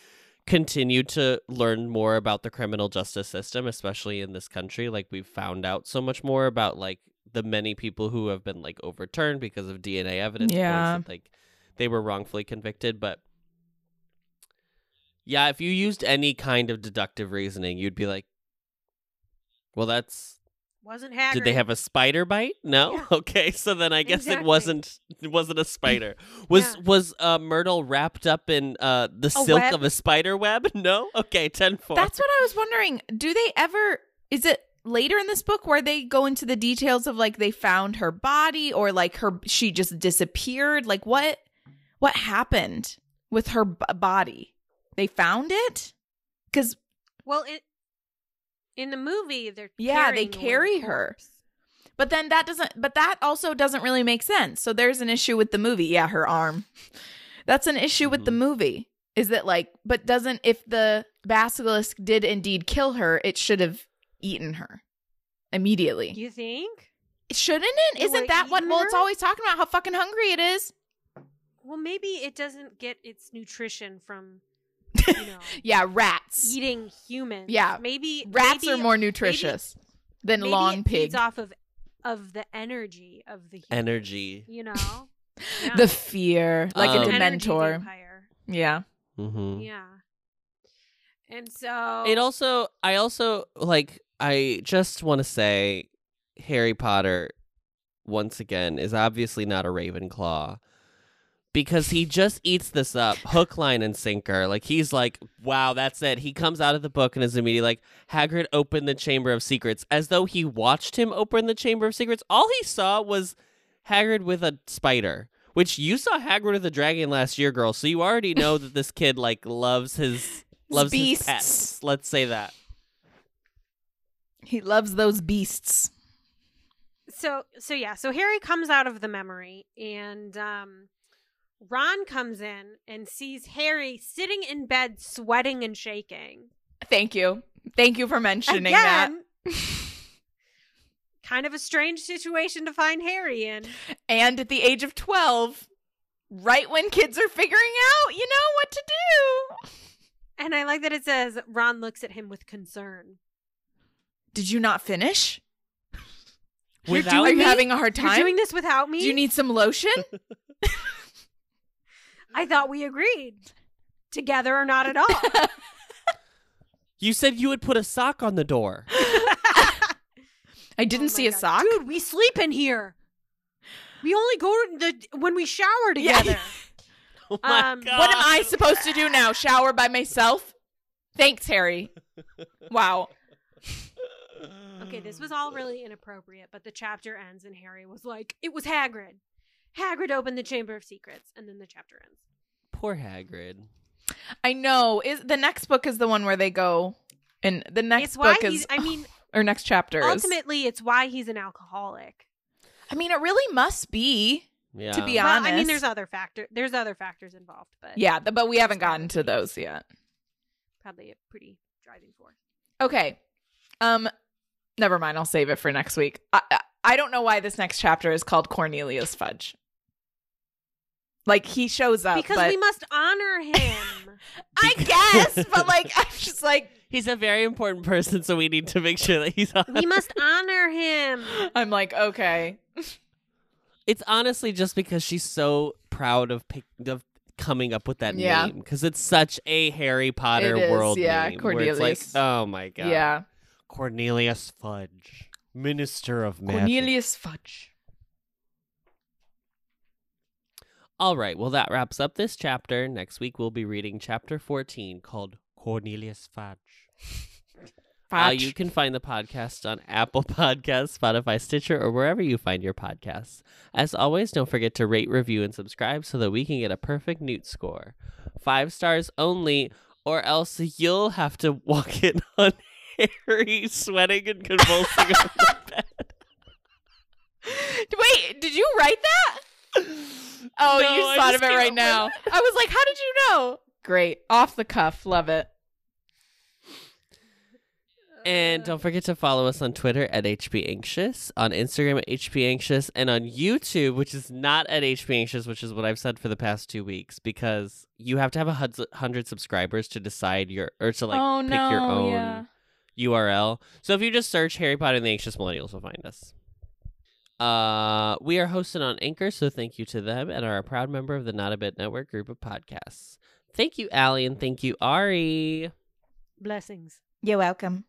continued to learn more about the criminal justice system, especially in this country, like we've found out so much more about like the many people who have been like overturned because of DNA evidence. Yeah. that, like they were wrongfully convicted, but yeah, if you used any kind of deductive reasoning, you'd be like, well, that's. Wasn't Hagrid. Did they have a spider bite? No. Yeah. Okay, so then I guess Exactly. it wasn't. It wasn't a spider. Was Yeah. was uh, Myrtle wrapped up in uh, the A silk web? of a spider web? No. Okay, ten four. That's what I was wondering. Do they ever? Is it later in this book where they go into the details of like they found her body or like her she just disappeared? Like what? What happened with her b- body? They found it because Well, it in the movie they're Yeah, they carrying the carry her. But then that doesn't but that also doesn't really make sense. So there's an issue with the movie. Yeah, her arm. That's an issue with the Mhm. movie. Is that like but doesn't if the basilisk did indeed kill her, it should have eaten her immediately. You think? Shouldn't it? It Isn't that what eaten well it's always talking about how fucking hungry it is. Well, maybe it doesn't get its nutrition from you know Yeah, rats. eating humans. Yeah. maybe Rats maybe- are more nutritious than maybe long pigs. off of of the energy of the human, energy. You know, Yeah. The fear, like Um, a Energy dementor. Yeah. Mm-hmm. Yeah. And so It also, I also like. I just want to say, Harry Potter, once again, is obviously not a Ravenclaw. Because he just eats this up, hook, line, and sinker. Like he's like, "Wow, that's it." He comes out of the book and is immediately like, "Hagrid opened the Chamber of Secrets," as though he watched him open the Chamber of Secrets. All he saw was Hagrid with a spider, which you saw Hagrid with a dragon last year, girl. So you already know that this kid like loves his loves his beasts. pets. Let's say that. He loves those beasts. so so yeah so harry comes out of the memory and um ron comes in and sees harry sitting in bed sweating and shaking Thank you. Thank you for mentioning that. Kind of a strange situation to find harry in And at the age of 12, right when kids are figuring out, you know, what to do. and i like that it says ron looks at him with concern Did you not finish? You're Without Are you having a hard you're time? doing this without me Do you need some lotion? i thought we agreed together or not at all You said you would put a sock on the door. I didn't Oh see a God. sock. dude we sleep in here we only go to the when we shower Yeah. together Oh my Um, God. What am I supposed to do now? Shower by myself? Thanks, Harry. Wow. Okay, this was all really inappropriate, but the chapter ends and Harry was like, "It was Hagrid. Hagrid opened the Chamber of Secrets," and then the chapter ends. Poor Hagrid. I know. Is the next book is the one where they go and the next it's book is I mean, or next chapter is ultimately, it's why he's an alcoholic. I mean, it really must be. Yeah. To be Well, I mean, there's other factor. There's other factors involved, but Yeah, th- but we haven't gotten to those yet. probably a pretty driving force. Okay. Um never mind, I'll save it for next week. I I, I don't know why this next chapter is called Cornelius Fudge. Like he shows up Because but we must honor him. I guess, but like I'm just like He's a very important person, so we need to make sure that he's on. we must honor him. I'm like, okay. It's honestly just because she's so proud of pick, of coming up with that Yeah. name because it's such a Harry Potter It is, world yeah, name. where it's Cornelius. like, oh my god. Yeah. Cornelius Fudge. Minister of Magic. Cornelius Fudge. All right, well, that wraps up this chapter. Next week, we'll be reading chapter 14 called Cornelius Fudge. Uh, Fudge. you can find the podcast on Apple Podcasts, Spotify, Stitcher, or wherever you find your podcasts. As always, don't forget to rate, review, and subscribe so that we can get a perfect Newt score. Five stars only, or else you'll have to walk in on Harry sweating and convulsing on the bed. Wait, did you write that? Oh, No, you I thought of it right now. I was like, how did you know? Great. Off the cuff. Love it. And don't forget to follow us on Twitter at HP Anxious, on Instagram at HP Anxious, and on YouTube, which is not at HP Anxious, which is what I've said for the past two weeks, because you have to have a hundred subscribers to decide your or to like oh pick no. your own Yeah. URL. So if you just search Harry Potter and the Anxious Millennials, you'll find us. Uh, we are hosted on Anchor, so thank you to them, and are a proud member of the Not a Bit Network group of podcasts. Thank you, Allie, and thank you, Arri. Blessings. You're welcome.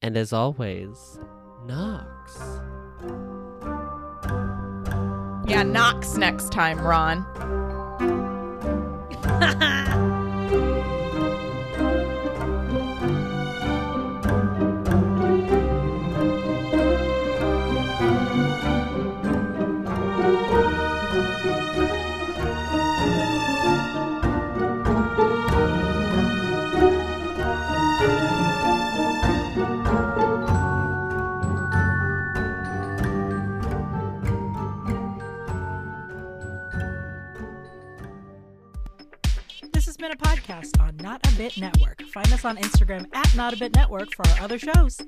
And as always, Nox. Yeah, Nox next time, Ron. podcast on Not a Bit Network. Find us on Instagram at Not a Bit Network for our other shows.